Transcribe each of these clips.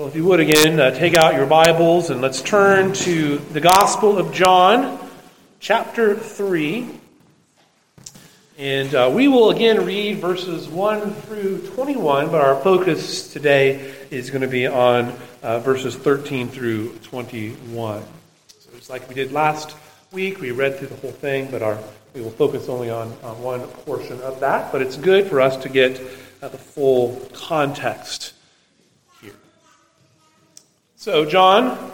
Well, if you would again, uh, take out your Bibles and let's turn to the Gospel of John, chapter 3. And uh, we will again read verses 1 through 21, but our focus today is going to be on uh, verses 13 through 21. So it's like we did last week. We read through the whole thing, but our, we will focus only on, on one portion of that. But it's good for us to get uh, the full context so, John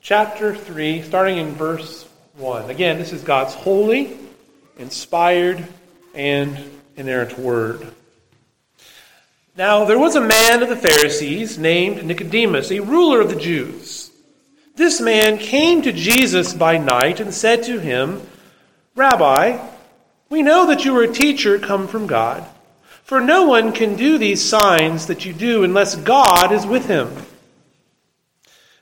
chapter 3, starting in verse 1. Again, this is God's holy, inspired, and inerrant word. Now, there was a man of the Pharisees named Nicodemus, a ruler of the Jews. This man came to Jesus by night and said to him, Rabbi, we know that you are a teacher come from God, for no one can do these signs that you do unless God is with him.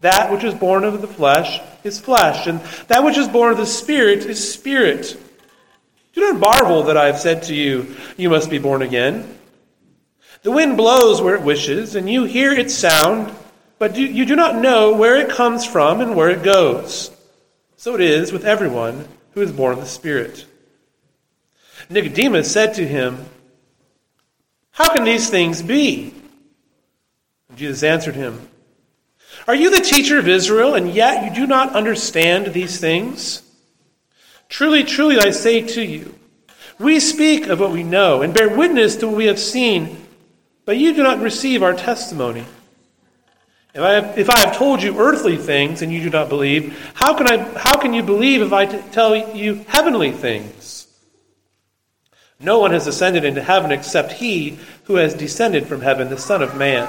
That which is born of the flesh is flesh, and that which is born of the Spirit is spirit. Do not marvel that I have said to you, You must be born again. The wind blows where it wishes, and you hear its sound, but do, you do not know where it comes from and where it goes. So it is with everyone who is born of the Spirit. Nicodemus said to him, How can these things be? Jesus answered him, are you the teacher of Israel, and yet you do not understand these things? Truly, truly, I say to you, we speak of what we know and bear witness to what we have seen, but you do not receive our testimony. If I have, if I have told you earthly things and you do not believe, how can, I, how can you believe if I t- tell you heavenly things? No one has ascended into heaven except he who has descended from heaven, the Son of Man.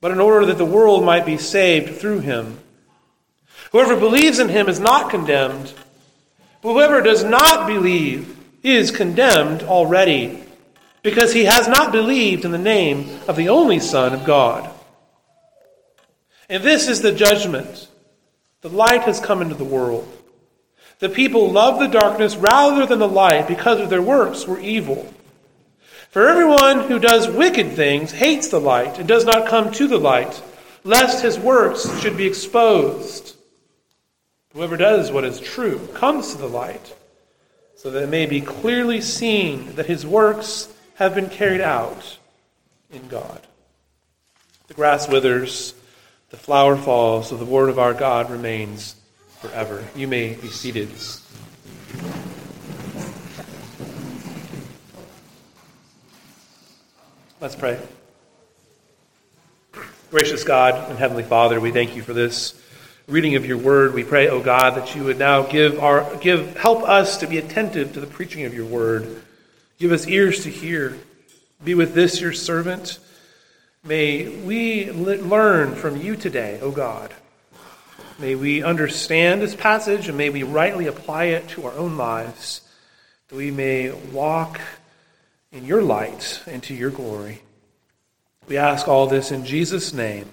but in order that the world might be saved through him. Whoever believes in him is not condemned, but whoever does not believe is condemned already, because he has not believed in the name of the only Son of God. And this is the judgment. The light has come into the world. The people love the darkness rather than the light because of their works were evil. For everyone who does wicked things hates the light and does not come to the light, lest his works should be exposed. Whoever does what is true comes to the light, so that it may be clearly seen that his works have been carried out in God. The grass withers, the flower falls, so the word of our God remains forever. You may be seated. Let's pray. Gracious God and Heavenly Father, we thank you for this reading of your word. We pray, O oh God, that you would now give our give help us to be attentive to the preaching of your word. Give us ears to hear. Be with this your servant. May we learn from you today, O oh God. May we understand this passage and may we rightly apply it to our own lives, that we may walk in your light and to your glory. We ask all this in Jesus' name.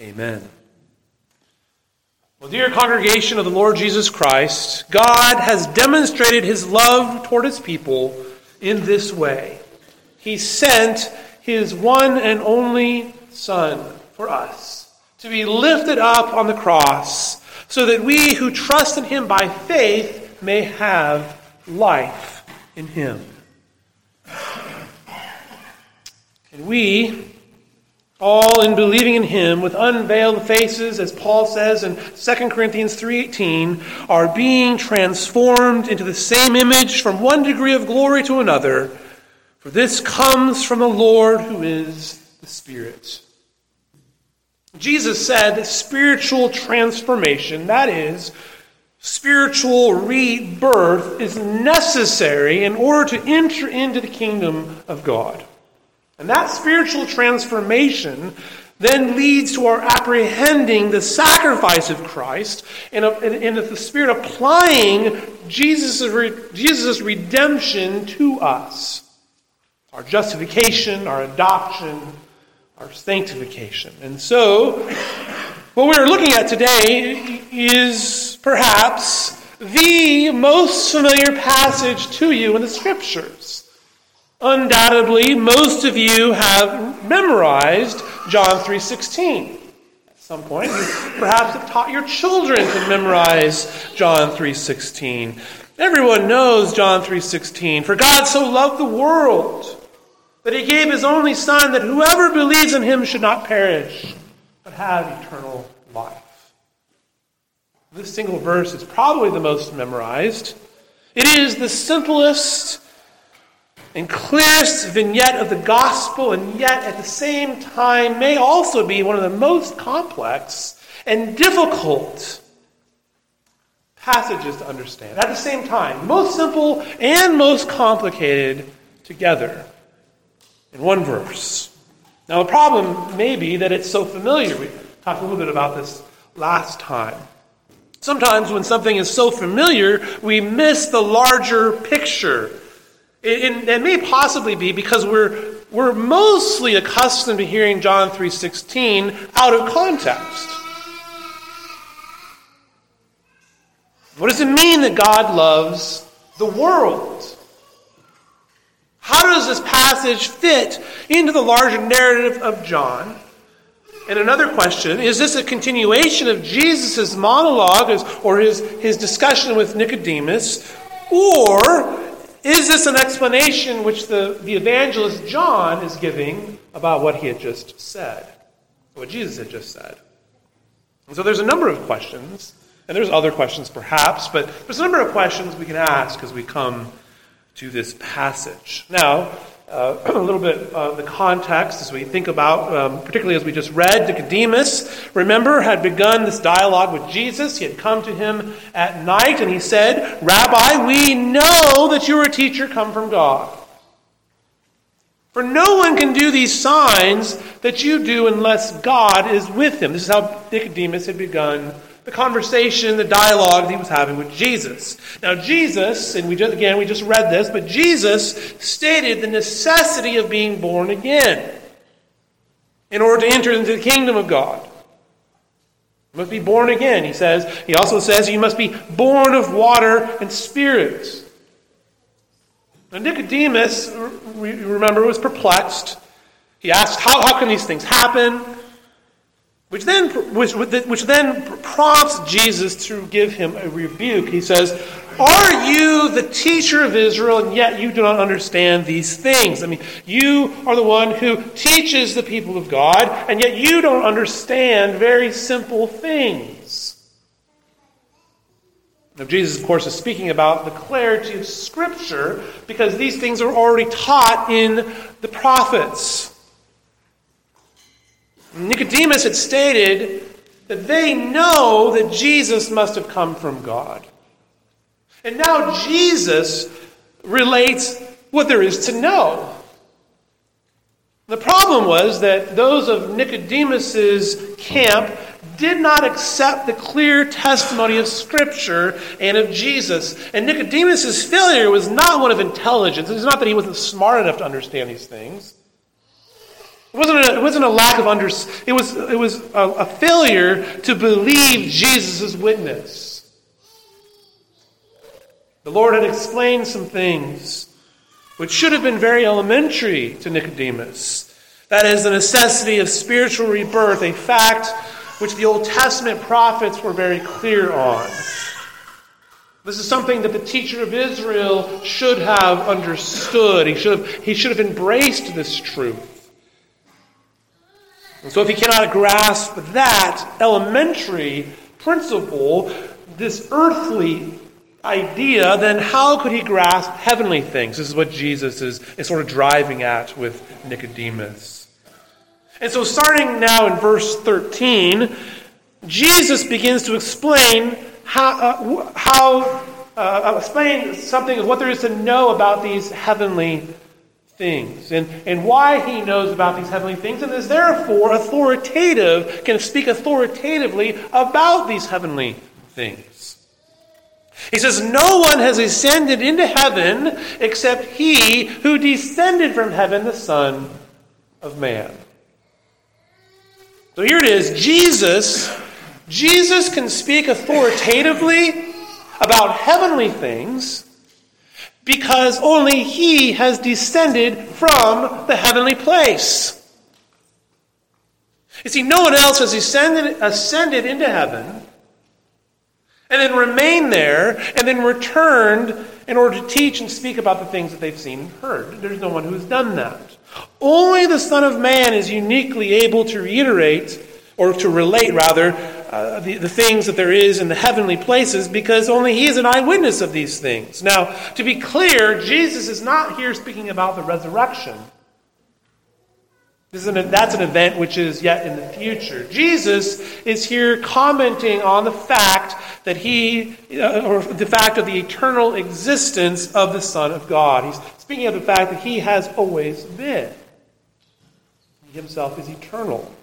Amen. Well, dear congregation of the Lord Jesus Christ, God has demonstrated his love toward his people in this way. He sent his one and only Son for us to be lifted up on the cross so that we who trust in him by faith may have life in him. And we all in believing in him with unveiled faces as paul says in 2 corinthians 3.18 are being transformed into the same image from one degree of glory to another. For this comes from the lord who is the spirit. Jesus said that spiritual transformation that is spiritual rebirth is necessary in order to enter into the kingdom of god and that spiritual transformation then leads to our apprehending the sacrifice of Christ and, and, the Spirit applying Jesus' Jesus' redemption to us. Our justification, our adoption, our sanctification. And so, what we're looking at today is perhaps the most familiar passage to you in the Scriptures. Undoubtedly, most of you have memorized John 3:16. At some point, you perhaps have taught your children to memorize John 3:16. Everyone knows John 3:16. For God so loved the world that he gave his only son that whoever believes in him should not perish but have eternal life. This single verse is probably the most memorized. It is the simplest and clearest vignette of the gospel, and yet at the same time may also be one of the most complex and difficult passages to understand. At the same time, most simple and most complicated together in one verse. Now, the problem may be that it's so familiar. We talked a little bit about this last time. Sometimes, when something is so familiar, we miss the larger picture it, it, may possibly be because we're, we're mostly accustomed to hearing John 3.16 out of context. What does it mean that God loves the world? How does this passage fit into the larger narrative of John? And another question is this a continuation of Jesus' monologue or his, his discussion with Nicodemus? Or is this an explanation which the, the evangelist John is giving about what he had just said? What Jesus had just said? And so there's a number of questions, and there's other questions perhaps, but there's a number of questions we can ask as we come to this passage. Now, uh, a little bit of the context as we think about, um, particularly as we just read, Nicodemus, remember, had begun this dialogue with Jesus. He had come to him at night and he said, Rabbi, we know that you are a teacher come from God. For no one can do these signs that you do unless God is with him. This is how Nicodemus had begun the conversation, the dialogue he was having with Jesus. Now, Jesus, and we just, again, we just read this, but Jesus stated the necessity of being born again in order to enter into the kingdom of God. You must be born again, he says. He also says you must be born of water and spirit. Now, Nicodemus, remember, was perplexed. He asked, How, how can these things happen? Which then, which, which then prompts Jesus to give him a rebuke. He says, Are you the teacher of Israel, and yet you do not understand these things? I mean, you are the one who teaches the people of God, and yet you don't understand very simple things. Now, Jesus, of course, is speaking about the clarity of Scripture because these things are already taught in the prophets. Nicodemus had stated that they know that Jesus must have come from God. And now Jesus relates what there is to know. The problem was that those of Nicodemus's camp did not accept the clear testimony of Scripture and of Jesus. And Nicodemus's failure was not one of intelligence. It's not that he wasn't smart enough to understand these things. It wasn't a, it wasn't a lack of under, it was, it was a, a failure to believe Jesus' witness. The Lord had explained some things which should have been very elementary to Nicodemus. That is, the necessity of spiritual rebirth, a fact which the Old Testament prophets were very clear on. This is something that the teacher of Israel should have understood. He should have, he should have embraced this truth. So if he cannot grasp that elementary principle, this earthly idea, then how could he grasp heavenly things? This is what Jesus is, is sort of driving at with Nicodemus. And so, starting now in verse 13, Jesus begins to explain how, uh, how uh, explain something of what there is to know about these heavenly things and, and why he knows about these heavenly things and is therefore authoritative, can speak authoritatively about these heavenly things. He says, No one has ascended into heaven except he who descended from heaven, the Son of Man. So here it is Jesus. Jesus can speak authoritatively about heavenly things because only he has descended from the heavenly place. You see, no one else has ascended, ascended into heaven and then remained there and then returned in order to teach and speak about the things that they've seen and heard. There's no one who's done that. Only the Son of Man is uniquely able to reiterate, or to relate rather, uh, the, the things that there is in the heavenly places because only he is an eyewitness of these things. Now, to be clear, Jesus is not here speaking about the resurrection. An, that's an event which is yet in the future. Jesus is here commenting on the fact that he, uh, or the fact of the eternal existence of the Son of God. He's speaking of the fact that he has always been. He himself is eternal.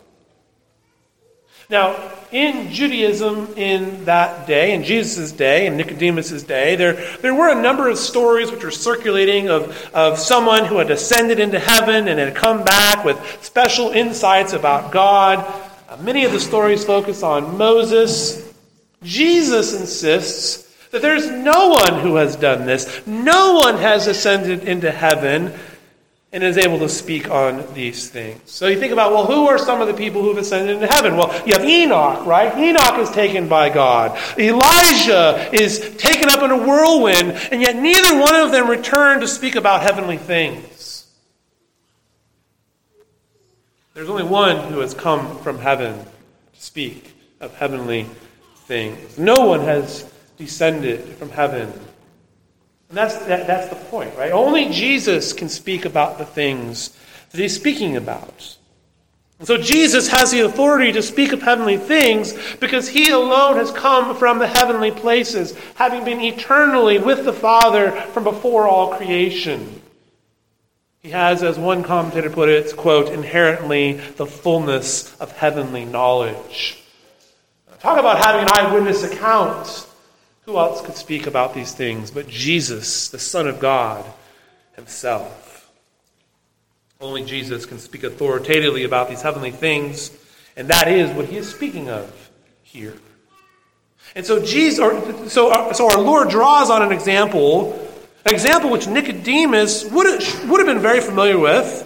Now, in Judaism in that day, in Jesus' day, in Nicodemus' day, there, there were a number of stories which were circulating of, of someone who had ascended into heaven and had come back with special insights about God. Uh, many of the stories focus on Moses. Jesus insists that there's no one who has done this. No one has ascended into heaven and is able to speak on these things. So you think about, well, who are some of the people who have ascended into heaven? Well, you have Enoch, right? Enoch is taken by God. Elijah is taken up in a whirlwind, and yet neither one of them returned to speak about heavenly things. There's only one who has come from heaven to speak of heavenly things. No one has descended from heaven and that's, that, that's the point, right? Only Jesus can speak about the things that he's speaking about. And so Jesus has the authority to speak of heavenly things because he alone has come from the heavenly places, having been eternally with the Father from before all creation. He has, as one commentator put it, quote, inherently the fullness of heavenly knowledge. Talk about having an eyewitness account who else could speak about these things but Jesus, the Son of God himself? Only Jesus can speak authoritatively about these heavenly things, and that is what he is speaking of here. And so Jesus, or, so, our, uh, so our Lord draws on an example, an example which Nicodemus would have, would have been very familiar with,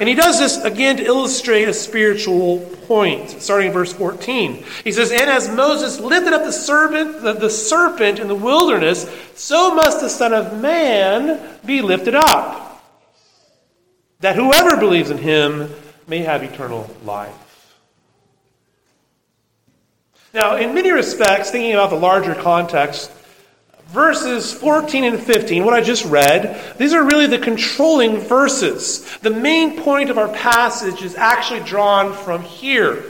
and he does this again to illustrate a spiritual point, starting in verse 14. He says, And as Moses lifted up the serpent, the, the serpent in the wilderness, so must the Son of Man be lifted up, that whoever believes in him may have eternal life. Now, in many respects, thinking about the larger context, verses 14 and 15, what I just read, these are really the controlling verses. The main point of our passage is actually drawn from here.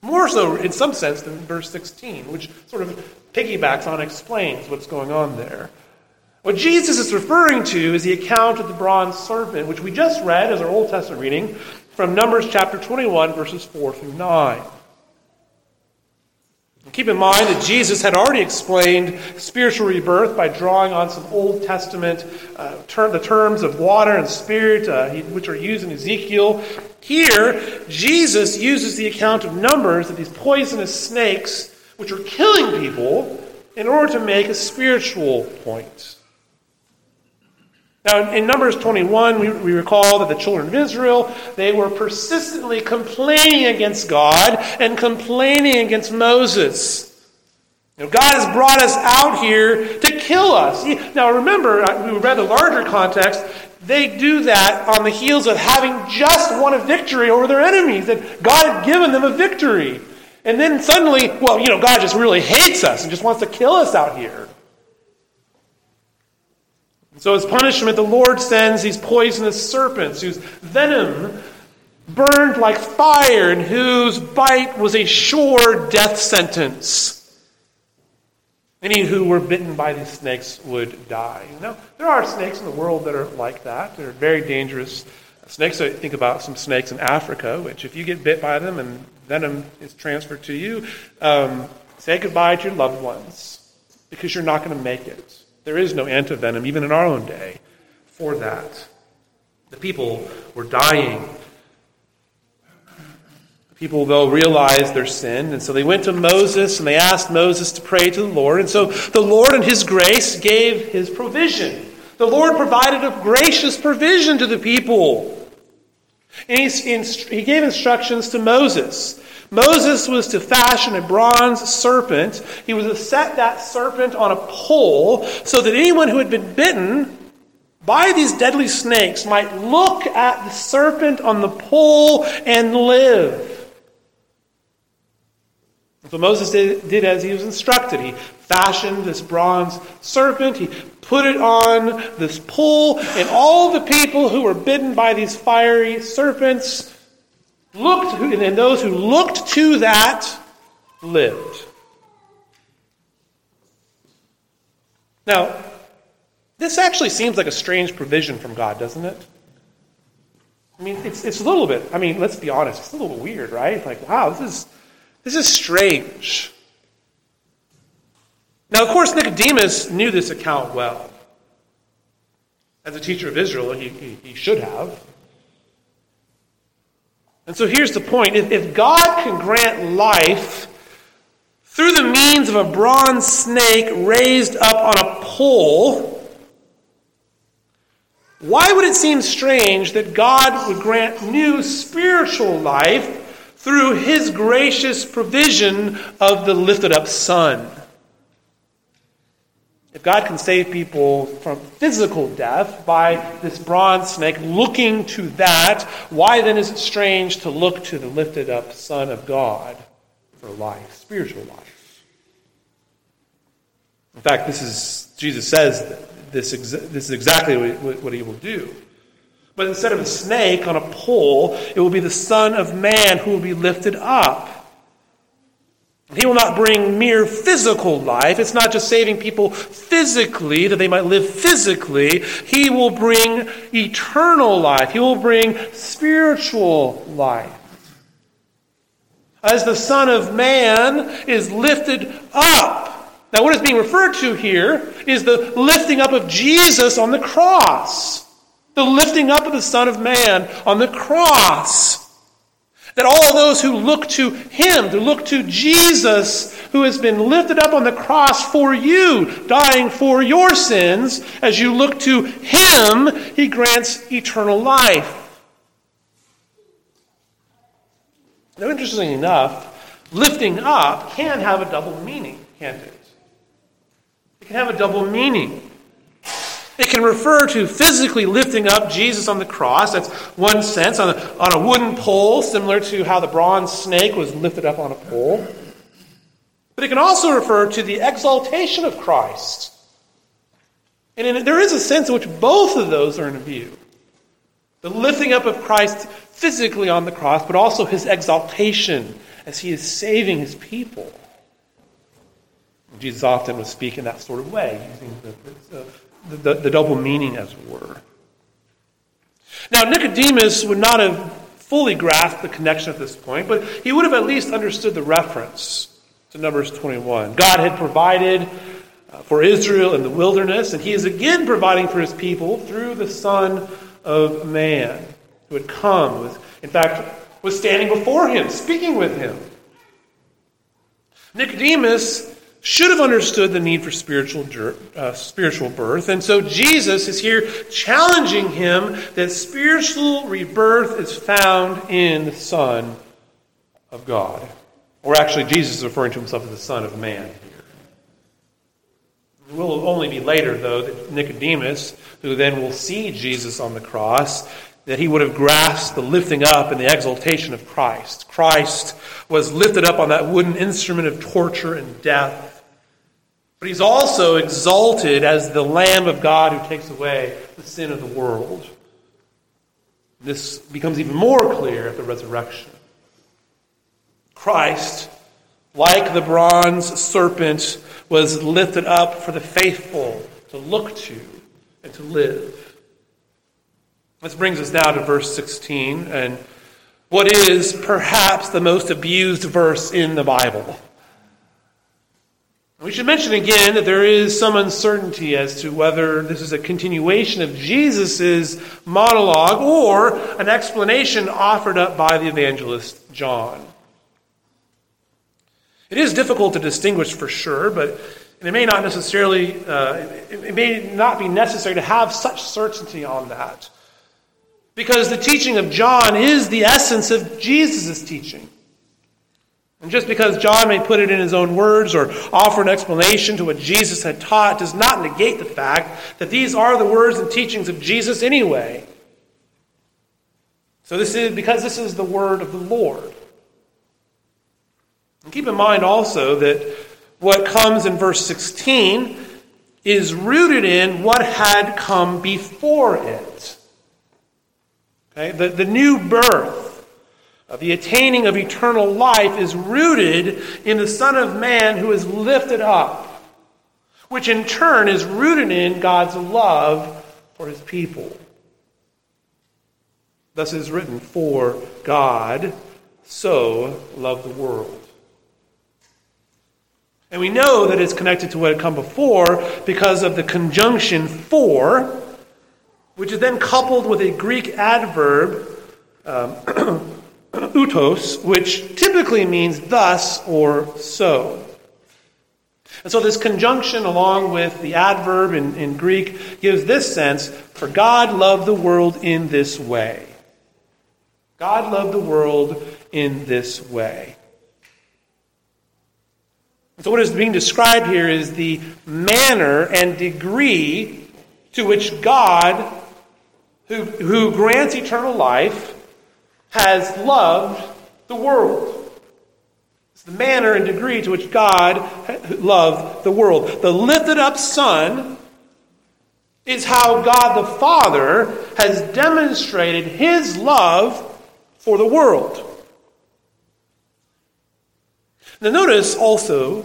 More so, in some sense, than verse 16, which sort of piggybacks on explains what's going on there. What Jesus is referring to is the account of the bronze serpent, which we just read as our Old Testament reading from Numbers chapter 21, verses 4 through 9. Keep in mind that Jesus had already explained spiritual rebirth by drawing on some Old Testament uh, term, the terms of water and spirit, uh, which are used in Ezekiel. Here, Jesus uses the account of numbers of these poisonous snakes, which are killing people, in order to make a spiritual point. Now, in Numbers 21, we, we, recall that the children of Israel, they were persistently complaining against God and complaining against Moses. You know, God has brought us out here to kill us. Now, remember, uh, we read the larger context. they do that on the heels of having just won a victory over their enemies, that God had given them a victory. And then suddenly, well, you know, God just really hates us and just wants to kill us out here. So, as punishment, the Lord sends these poisonous serpents whose venom burned like fire and whose bite was a sure death sentence. Any who were bitten by these snakes would die. Now, there are snakes in the world that are like that. They're very dangerous snakes. I think about some snakes in Africa, which if you get bit by them and venom is transferred to you, um, say goodbye to your loved ones because you're not going to make it. There is no antivenom, even in our own day, for that. The people were dying The People, though, realized their sin, and so they went to Moses and they asked Moses to pray to the Lord. And so the Lord, in His grace, gave His provision. The Lord provided a gracious provision to the people. And he gave instructions to Moses. Moses was to fashion a bronze serpent. He was to set that serpent on a pole so that anyone who had been bitten by these deadly snakes might look at the serpent on the pole and live. So Moses did, did, as he was instructed. He fashioned this bronze serpent, he put it on this pole, and all the people who were bitten by these fiery serpents looked, and those who looked to that lived. Now, this actually seems like a strange provision from God, doesn't it? I mean, it's, it's a little bit, I mean, let's be honest, it's a little weird, right? Like, wow, this is this is strange. Now, of course, Nicodemus knew this account well. As a teacher of Israel, he, he, he should have. And so here's the point if, if God can grant life through the means of a bronze snake raised up on a pole, why would it seem strange that God would grant new spiritual life through his gracious provision of the lifted up Son. If God can save people from physical death by this bronze snake, looking to that, why then is it strange to look to the lifted up Son of God for life, spiritual life? In fact, this is, Jesus says this, this is exactly what, what he will do. But instead of a snake on a pole, it will be the Son of Man who will be lifted up. He will not bring mere physical life. It's not just saving people physically, that they might live physically. He will bring eternal life. He will bring spiritual life. As the Son of Man is lifted up. Now, what is being referred to here is the lifting up of Jesus on the cross. The lifting up of the Son of Man on the cross. That all those who look to Him, to look to Jesus, who has been lifted up on the cross for you, dying for your sins, as you look to Him, He grants eternal life. Now, interestingly enough, lifting up can have a double meaning, can't it? It can have a double meaning. It can refer to physically lifting up Jesus on the cross. That's one sense, on a, on a wooden pole, similar to how the bronze snake was lifted up on a pole. But it can also refer to the exaltation of Christ. And in, there is a sense in which both of those are in view the lifting up of Christ physically on the cross, but also his exaltation as he is saving his people. Jesus often would speak in that sort of way, using the, the, the, the double meaning, as it were. Now, Nicodemus would not have fully grasped the connection at this point, but he would have at least understood the reference to Numbers 21. God had provided uh, for Israel in the wilderness, and he is again providing for his people through the Son of Man who had come, was, in fact, was standing before him, speaking with him. Nicodemus should have understood the need for spiritual, uh, spiritual birth. And so Jesus is here challenging him that spiritual rebirth is found in the Son of God. Or actually, Jesus is referring to himself as the Son of Man here. It will only be later, though, that Nicodemus, who then will see Jesus on the cross, that he would have grasped the lifting up and the exaltation of Christ. Christ was lifted up on that wooden instrument of torture and death. But he's also exalted as the Lamb of God who takes away the sin of the world. This becomes even more clear at the resurrection. Christ, like the bronze serpent, was lifted up for the faithful to look to and to live. This brings us now to verse 16 and what is perhaps the most abused verse in the Bible. We should mention again that there is some uncertainty as to whether this is a continuation of Jesus' monologue or an explanation offered up by the evangelist John. It is difficult to distinguish for sure, but it may not necessarily, uh, it may not be necessary to have such certainty on that. Because the teaching of John is the essence of Jesus' teaching. And just because John may put it in his own words or offer an explanation to what Jesus had taught does not negate the fact that these are the words and teachings of Jesus anyway. So this is because this is the word of the Lord. And keep in mind also that what comes in verse 16 is rooted in what had come before it. Okay? The, the new birth, the attaining of eternal life, is rooted in the Son of Man who is lifted up, which in turn is rooted in God's love for his people. Thus is written, For God so loved the world. And we know that it's connected to what had come before because of the conjunction for, which is then coupled with a Greek adverb, um, houtos, which typically means thus or so. And so this conjunction, along with the adverb in, in Greek, gives this sense for God loved the world in this way. God loved the world in this way. So, what is being described here is the manner and degree to which God who, who grants eternal life, has loved the world. It's the manner and degree to which God loved the world. The lifted up Son is how God the Father has demonstrated his love for the world. Now, notice also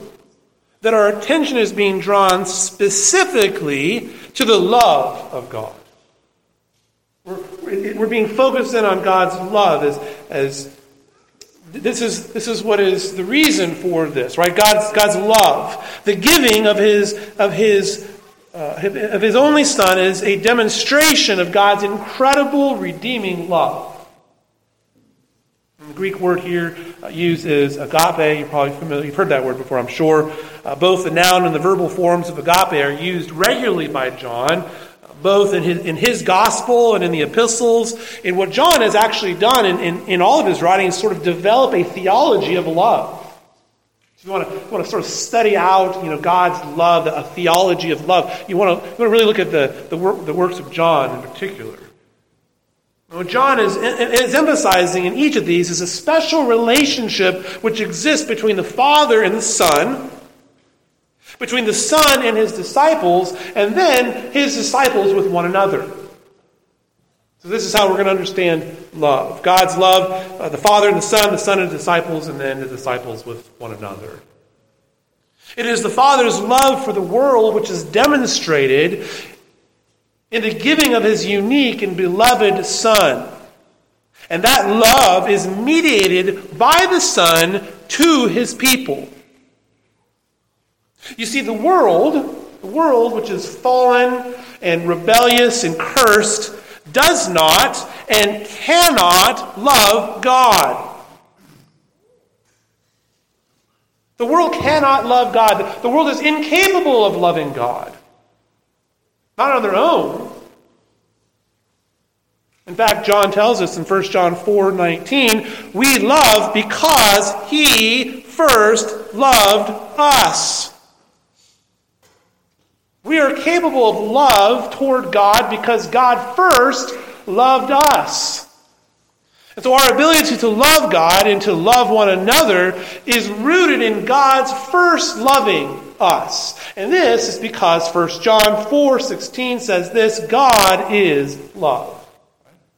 that our attention is being drawn specifically to the love of God. We're, being focused in on God's love as, as this is, this is what is the reason for this, right? God's, God's love. The giving of his, of, his, uh, of his only Son is a demonstration of God's incredible redeeming love. The Greek word here uh, used is agape. You're probably familiar, you've heard that word before, I'm sure. Uh, both the noun and the verbal forms of agape are used regularly by John both in his, in his gospel and in the epistles. And what John has actually done in, in, in all of his writings sort of develop a theology of love. If you want to, you want to sort of study out you know, God's love, a theology of love, you want to, you want to really look at the, the, work, the works of John in particular. what John is, is emphasizing in each of these is a special relationship which exists between the Father and the Son between the Son and his disciples, and then his disciples with one another. So, this is how we're going to understand love God's love, uh, the Father and the Son, the Son and the disciples, and then the disciples with one another. It is the Father's love for the world which is demonstrated in the giving of his unique and beloved Son. And that love is mediated by the Son to his people. You see, the world, the world which is fallen and rebellious and cursed, does not and cannot love God. The world cannot love God. The world is incapable of loving God. Not on their own. In fact, John tells us in 1 John 4 19, we love because he first loved us. We are capable of love toward God because God first loved us. And so our ability to love God and to love one another is rooted in God's first loving us. And this is because 1 John 4 16 says this God is love.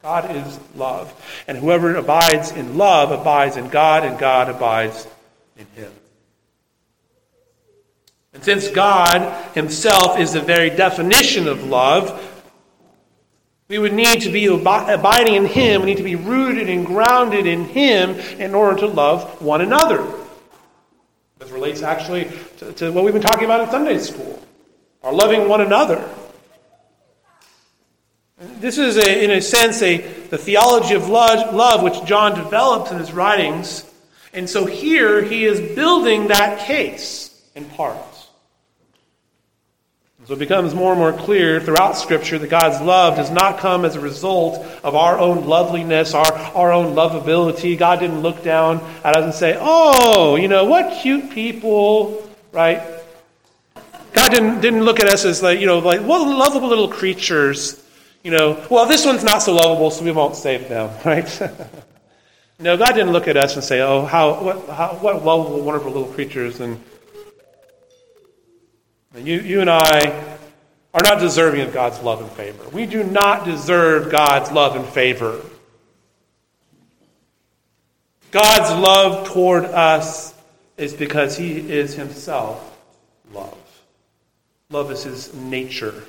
God is love. And whoever abides in love abides in God, and God abides in him. And since God himself is the very definition of love, we would need to be abiding in Him. We need to be rooted and grounded in Him in order to love one another. This relates actually to, to what we've been talking about in Sunday school our loving one another. This is, a, in a sense, a, the theology of love, love which John develops in his writings. And so here he is building that case in part. So it becomes more and more clear throughout Scripture that God's love does not come as a result of our own loveliness, our, our own lovability. God didn't look down at us and say, oh, you know, what cute people, right? God didn't, didn't look at us as like, you know, like, what lovable little creatures. You know, well, this one's not so lovable, so we won't save them, right? no, God didn't look at us and say, oh, how, what, how, what lovable, wonderful little creatures, and you, you and I are not deserving of God's love and favor. We do not deserve God's love and favor. God's love toward us is because He is Himself love. Love is His nature.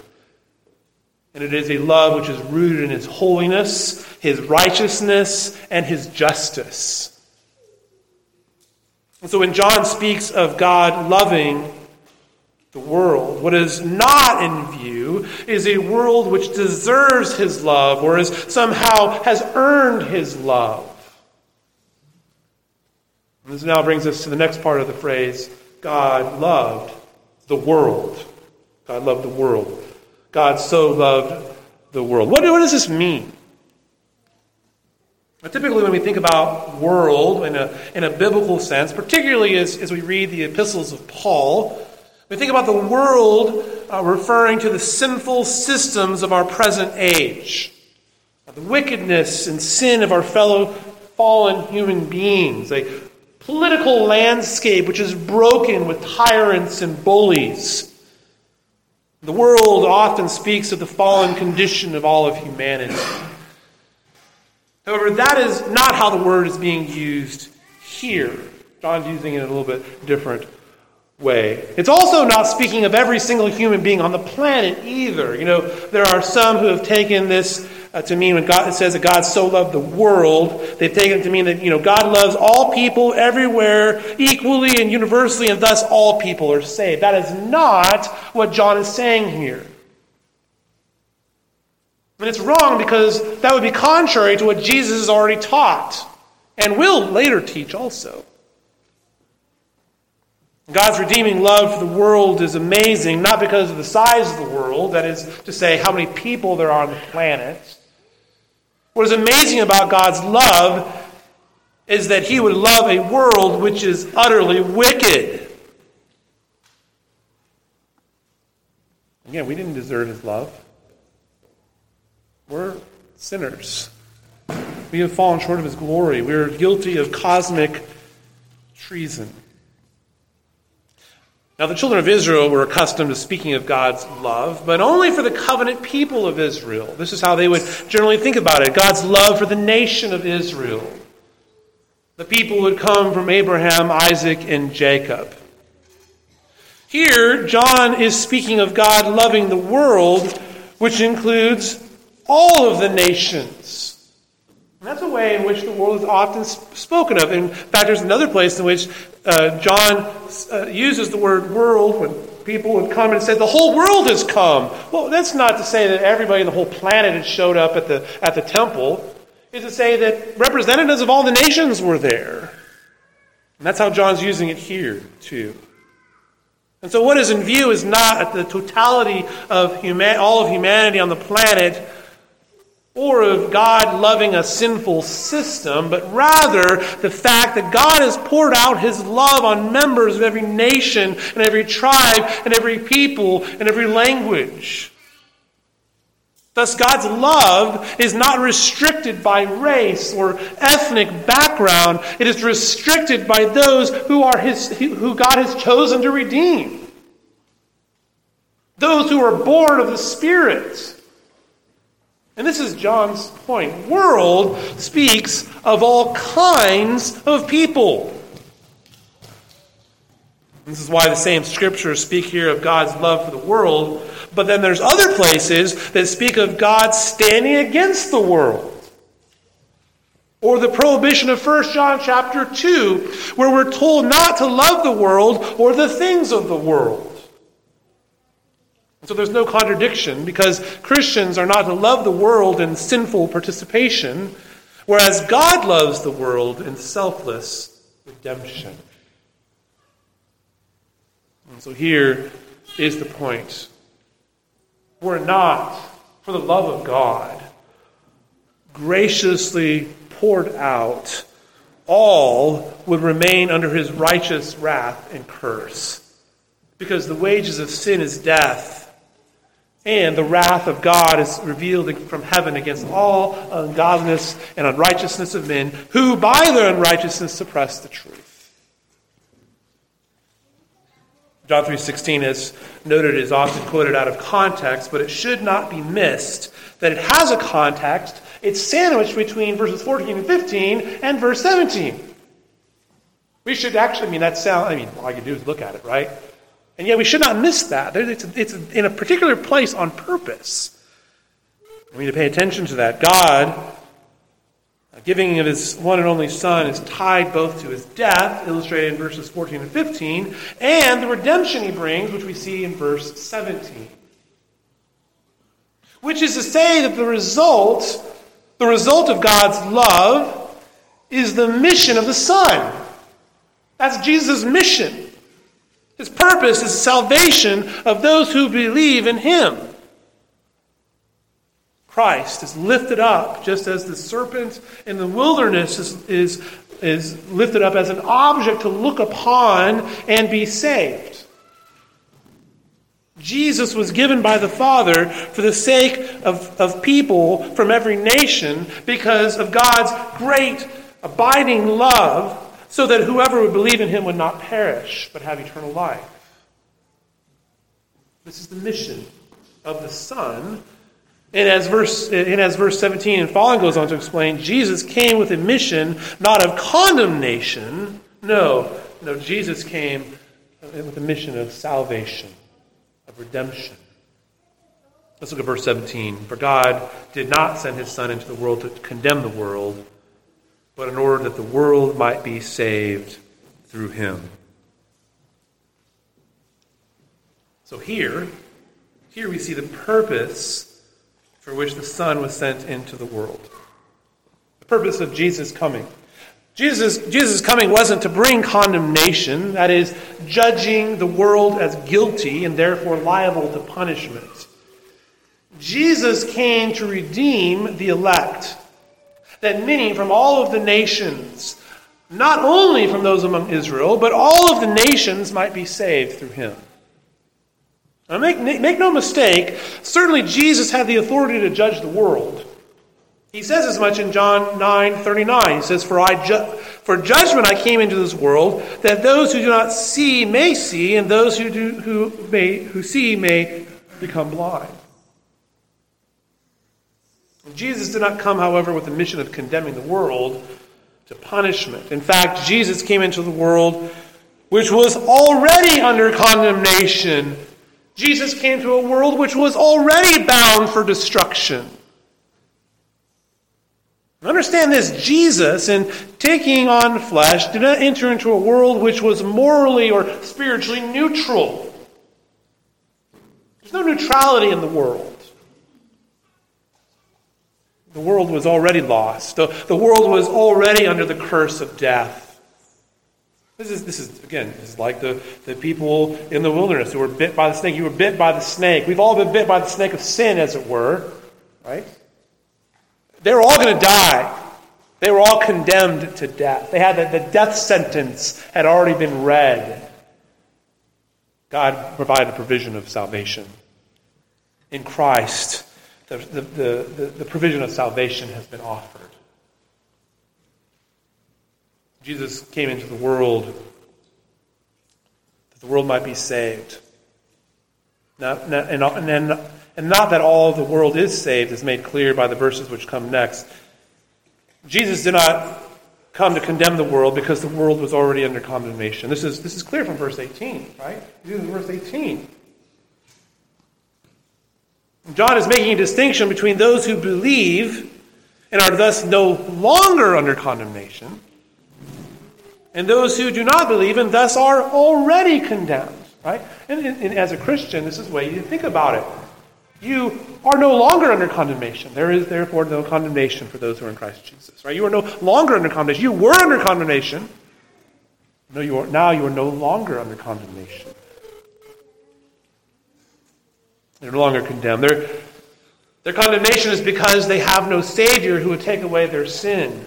And it is a love which is rooted in His holiness, His righteousness, and His justice. And so when John speaks of God loving, the world. What is not in view is a world which deserves his love or is somehow has earned his love. And this now brings us to the next part of the phrase God loved the world. God loved the world. God so loved the world. What, what does this mean? typically, when we think about world in a, in a biblical sense, particularly as, as we read the epistles of Paul, we think about the world uh, referring to the sinful systems of our present age, the wickedness and sin of our fellow fallen human beings, a political landscape which is broken with tyrants and bullies. The world often speaks of the fallen condition of all of humanity. However, that is not how the word is being used here. John's using it in a little bit different way. It's also not speaking of every single human being on the planet either. You know, there are some who have taken this uh, to mean when God says that God so loved the world, they've taken it to mean that, you know, God loves all people everywhere equally and universally, and thus all people are saved. That is not what John is saying here. And it's wrong because that would be contrary to what Jesus has already taught and will later teach also. God's redeeming love for the world is amazing, not because of the size of the world, that is to say, how many people there are on the planet. What is amazing about God's love is that He would love a world which is utterly wicked. Again, we didn't deserve His love. We're sinners. We have fallen short of His glory. We are guilty of cosmic treason. Now, the children of Israel were accustomed to speaking of God's love, but only for the covenant people of Israel. This is how they would generally think about it God's love for the nation of Israel. The people would come from Abraham, Isaac, and Jacob. Here, John is speaking of God loving the world, which includes all of the nations. And that's a way in which the world is often spoken of. In fact, there's another place in which uh, John uh, uses the word world when people would come and say, the whole world has come. Well, that's not to say that everybody in the whole planet had showed up at the, at the temple. It's to say that representatives of all the nations were there. And that's how John's using it here, too. And so, what is in view is not the totality of human, all of humanity on the planet or of God loving a sinful system, but rather the fact that God has poured out his love on members of every nation and every tribe and every people and every language. Thus, God's love is not restricted by race or ethnic background. It is restricted by those who, are his, who God has chosen to redeem. Those who are born of the Spirit. And this is John's point. World speaks of all kinds of people. This is why the same scriptures speak here of God's love for the world, but then there's other places that speak of God standing against the world. Or the prohibition of 1 John chapter 2, where we're told not to love the world or the things of the world. So there's no contradiction because Christians are not to love the world in sinful participation, whereas God loves the world in selfless redemption. And so here is the point. Were not for the love of God graciously poured out, all would remain under his righteous wrath and curse. Because the wages of sin is death and the wrath of God is revealed from heaven against all ungodliness and unrighteousness of men who by their unrighteousness suppress the truth. John 3:16 is noted is often quoted out of context, but it should not be missed that it has a context. It's sandwiched between verses 14 and 15 and verse 17. We should actually, I mean, that sound, I mean, all you do is look at it, right? And yet we should not miss that. It's, in a particular place on purpose. We need to pay attention to that. God, uh, giving of his one and only Son, is tied both to his death, illustrated in verses 14 and 15, and the redemption he brings, which we see in verse 17. Which is to say that the result, the result of God's love, is the mission of the Son. That's Jesus' mission. His purpose is the salvation of those who believe in him. Christ is lifted up just as the serpent in the wilderness is, is, is lifted up as an object to look upon and be saved. Jesus was given by the Father for the sake of, of people from every nation because of God's great abiding love so that whoever would believe in him would not perish, but have eternal life. This is the mission of the Son. And as verse, and as verse 17 and following goes on to explain, Jesus came with a mission not of condemnation. No, no, Jesus came with a mission of salvation, of redemption. Let's look at verse 17. For God did not send his Son into the world to condemn the world, but in order that the world might be saved through him. So here, here we see the purpose for which the Son was sent into the world. The purpose of Jesus coming. Jesus, Jesus' coming wasn't to bring condemnation, that is, judging the world as guilty and therefore liable to punishment. Jesus came to redeem the elect that many from all of the nations, not only from those among Israel, but all of the nations might be saved through him. Now, make, make no mistake, certainly Jesus had the authority to judge the world. He says as much in John 9 39. He says, For, I ju- for judgment I came into this world, that those who do not see may see, and those who, do, who, may, who see may become blind. Jesus did not come, however, with the mission of condemning the world to punishment. In fact, Jesus came into the world which was already under condemnation. Jesus came to a world which was already bound for destruction. Understand this Jesus, in taking on flesh, did not enter into a world which was morally or spiritually neutral. There's no neutrality in the world. The world was already lost. The, the world was already under the curse of death. This is, this is again, this is like the, the people in the wilderness who were bit by the snake. You were bit by the snake. We've all been bit by the snake of sin, as it were, right? they were all going to die. They were all condemned to death. They had the, the death sentence had already been read. God provided a provision of salvation. In Christ, the, the, the, the, provision of salvation has been offered. Jesus came into the world that the world might be saved. Not, not, and, and, and not that all the world is saved, is made clear by the verses which come next. Jesus did not come to condemn the world because the world was already under condemnation. This is, this is clear from verse 18, right? This is verse 18. John is making a distinction between those who believe and are thus no longer under condemnation, and those who do not believe and thus are already condemned. Right? And, and, and as a Christian, this is the way you think about it. You are no longer under condemnation. There is therefore no condemnation for those who are in Christ Jesus. Right? You are no longer under condemnation. You were under condemnation. No, you are now you are no longer under condemnation. They're no longer condemned. Their, their condemnation is because they have no Savior who would take away their sin.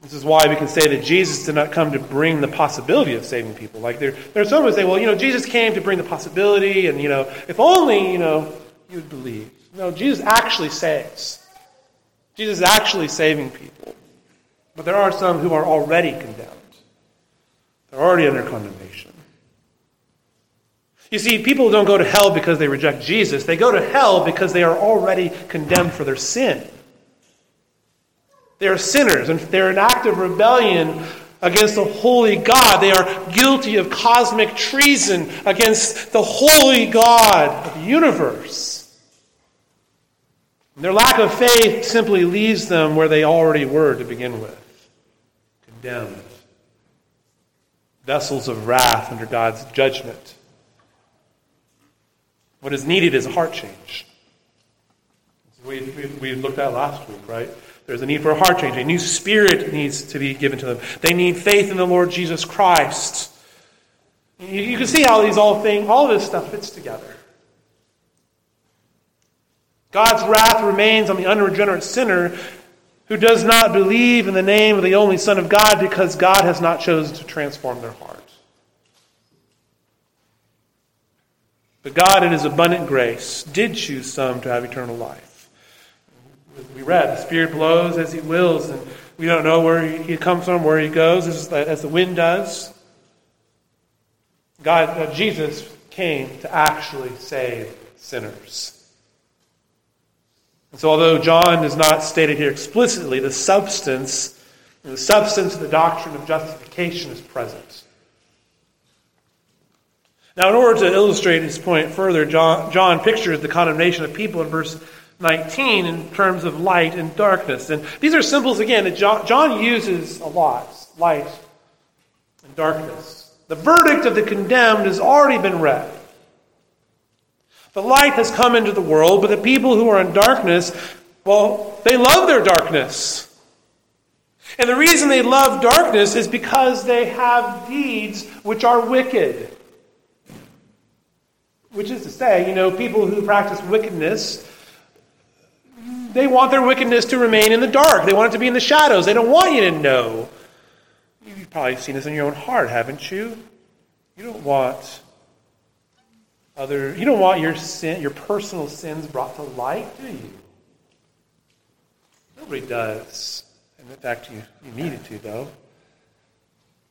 This is why we can say that Jesus did not come to bring the possibility of saving people. Like there, there are some who say, well, you know, Jesus came to bring the possibility, and you know, if only, you know, you'd believe. No, Jesus actually saves. Jesus is actually saving people. But there are some who are already condemned. They're already under condemnation. You see, people don't go to hell because they reject Jesus. They go to hell because they are already condemned for their sin. They are sinners, and they're an act of rebellion against the holy God. They are guilty of cosmic treason against the holy God of the universe. And their lack of faith simply leaves them where they already were to begin with condemned. Vessels of wrath under God's judgment. What is needed is a heart change. We, we, we looked at last week, right? There's a need for a heart change. A new spirit needs to be given to them. They need faith in the Lord Jesus Christ. You, you can see how these all things, all this stuff fits together. God's wrath remains on the unregenerate sinner who does not believe in the name of the only Son of God because God has not chosen to transform their heart. But God, in His abundant grace, did choose some to have eternal life we read, the Spirit blows as He wills, and we don't know where He comes from, where He goes, as, the wind does. God, uh, Jesus came to actually save sinners. And so, although John does not state it here explicitly, the substance, the substance of the doctrine of justification is present. Now, in order to illustrate his point further, John, John pictures the condemnation of people in verse 19 in terms of light and darkness. And these are symbols, again, that John, John uses a lot light and darkness. The verdict of the condemned has already been read. The light has come into the world, but the people who are in darkness, well, they love their darkness. And the reason they love darkness is because they have deeds which are wicked. Which is to say, you know, people who practice wickedness they want their wickedness to remain in the dark. They want it to be in the shadows. They don't want you to know. You've probably seen this in your own heart, haven't you? You don't want other you don't want your sin your personal sins brought to light, do you? Nobody does. And in fact you, you needed to though.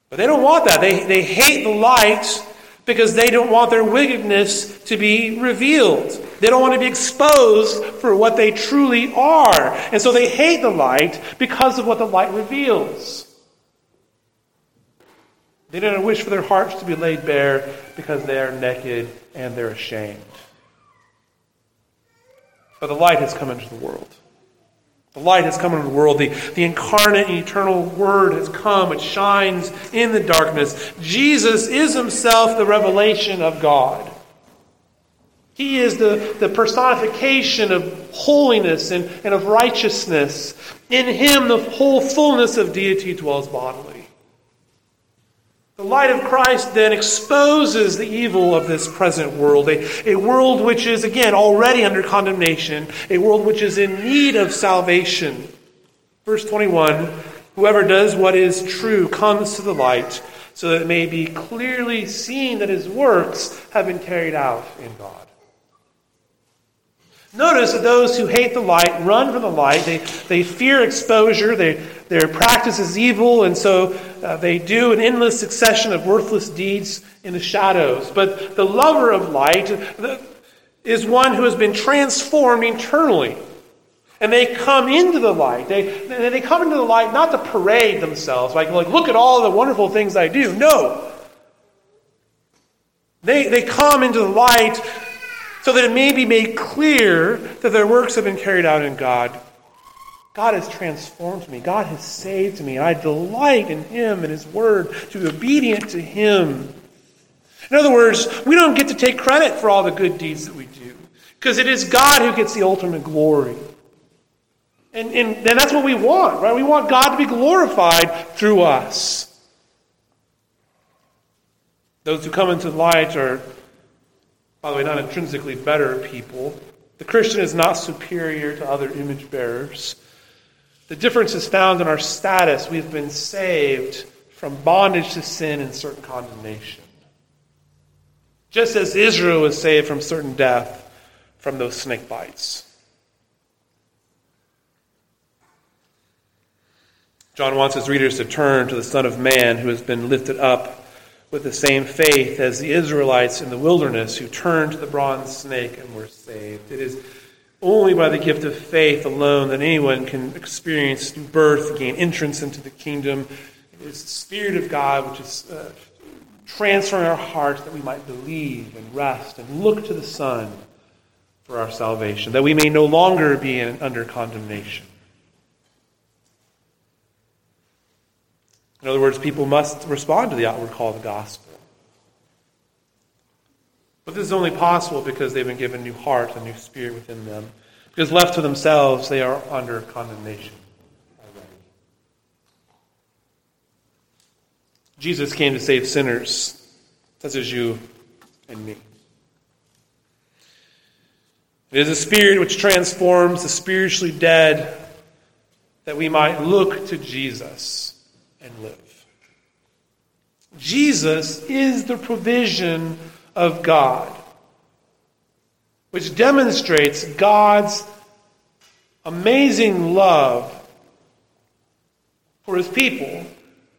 But they don't want that. They they hate the light because they don't want their wickedness to be revealed. They don't want to be exposed for what they truly are. And so they hate the light because of what the light reveals. They don't wish for their hearts to be laid bare because they are naked and they're ashamed. But the light has come into the world. The light has come into the world. The, the incarnate and eternal Word has come. It shines in the darkness. Jesus is himself the revelation of God. He is the, the personification of holiness and, and of righteousness. In him, the whole fullness of deity dwells bodily. The light of Christ then exposes the evil of this present world, a, a world which is, again, already under condemnation, a world which is in need of salvation. Verse 21 Whoever does what is true comes to the light, so that it may be clearly seen that his works have been carried out in God. Notice that those who hate the light run from the light. They, they fear exposure. They, their practice is evil, and so uh, they do an endless succession of worthless deeds in the shadows. But the lover of light is one who has been transformed internally. And they come into the light. They, they come into the light not to parade themselves, like, like look at all the wonderful things I do. No. They, they come into the light so that it may be made clear that their works have been carried out in God. God has transformed me. God has saved me. And I delight in Him and His Word to be obedient to Him. In other words, we don't get to take credit for all the good deeds that we do because it is God who gets the ultimate glory. And, and, and that's what we want, right? We want God to be glorified through us. Those who come into the light are by the way, not intrinsically better people. The Christian is not superior to other image bearers. The difference is found in our status. We've been saved from bondage to sin and certain condemnation. Just as Israel was saved from certain death from those snake bites. John wants his readers to turn to the Son of Man who has been lifted up with the same faith as the Israelites in the wilderness who turned to the bronze snake and were saved. It is only by the gift of faith alone that anyone can experience new birth, gain entrance into the kingdom. It is the Spirit of God which is uh, transferring our hearts that we might believe and rest and look to the Son for our salvation, that we may no longer be in, under condemnation. In other words, people must respond to the outward call of the gospel. But this is only possible because they've been given a new heart, a new spirit within them. Because left to themselves, they are under condemnation. Jesus came to save sinners, such as you and me. It is a spirit which transforms the spiritually dead that we might look to Jesus and live. Jesus is the provision of God, which demonstrates God's amazing love for his people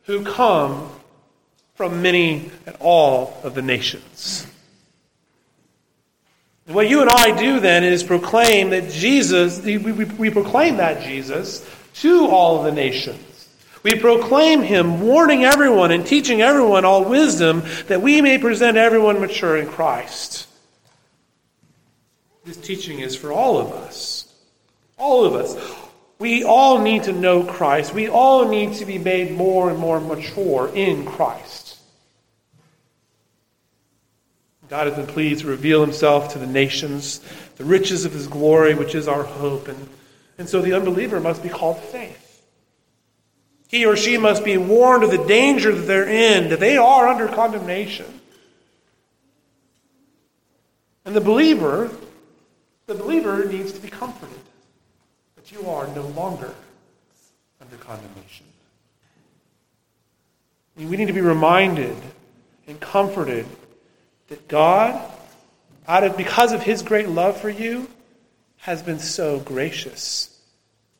who come from many and all of the nations. what you and I do then is proclaim that Jesus, we, we, we proclaim that Jesus to all of the nations. We proclaim him, warning everyone and teaching everyone all wisdom, that we may present everyone mature in Christ. This teaching is for all of us. All of us. We all need to know Christ. We all need to be made more and more mature in Christ. God has been pleased to reveal himself to the nations, the riches of his glory, which is our hope. And, and so the unbeliever must be called faith. He or she must be warned of the danger that they're in, that they are under condemnation. And the believer, the believer needs to be comforted that you are no longer under condemnation. We need to be reminded and comforted that God, out of because of his great love for you, has been so gracious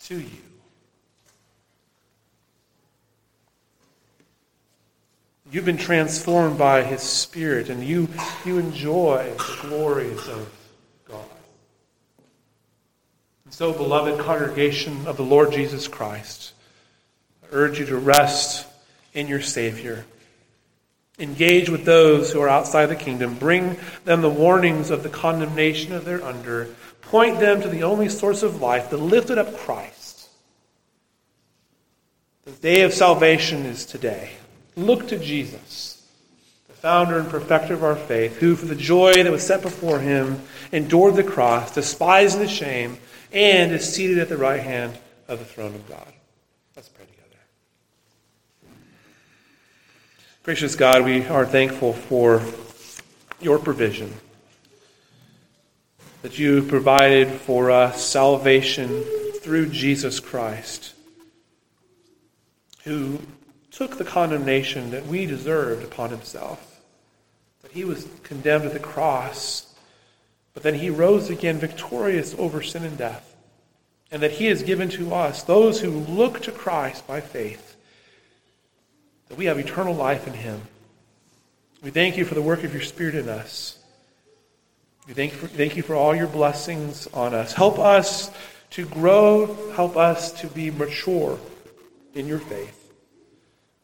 to you. You've been transformed by His Spirit, and you, you enjoy the glories of God. And so, beloved congregation of the Lord Jesus Christ, I urge you to rest in your Savior. Engage with those who are outside the kingdom. Bring them the warnings of the condemnation of their under. Point them to the only source of life, the lifted up Christ. The day of salvation is today. Look to Jesus, the founder and perfecter of our faith, who, for the joy that was set before him, endured the cross, despising the shame, and is seated at the right hand of the throne of God. Let's pray together. Gracious God, we are thankful for your provision, that you provided for us salvation through Jesus Christ, who took the condemnation that we deserved upon himself, that he was condemned at the cross, but then he rose again victorious over sin and death, and that he has given to us, those who look to Christ by faith, that we have eternal life in him. We thank you for the work of your Spirit in us. We thank you for, thank you for all your blessings on us. Help us to grow, help us to be mature in your faith.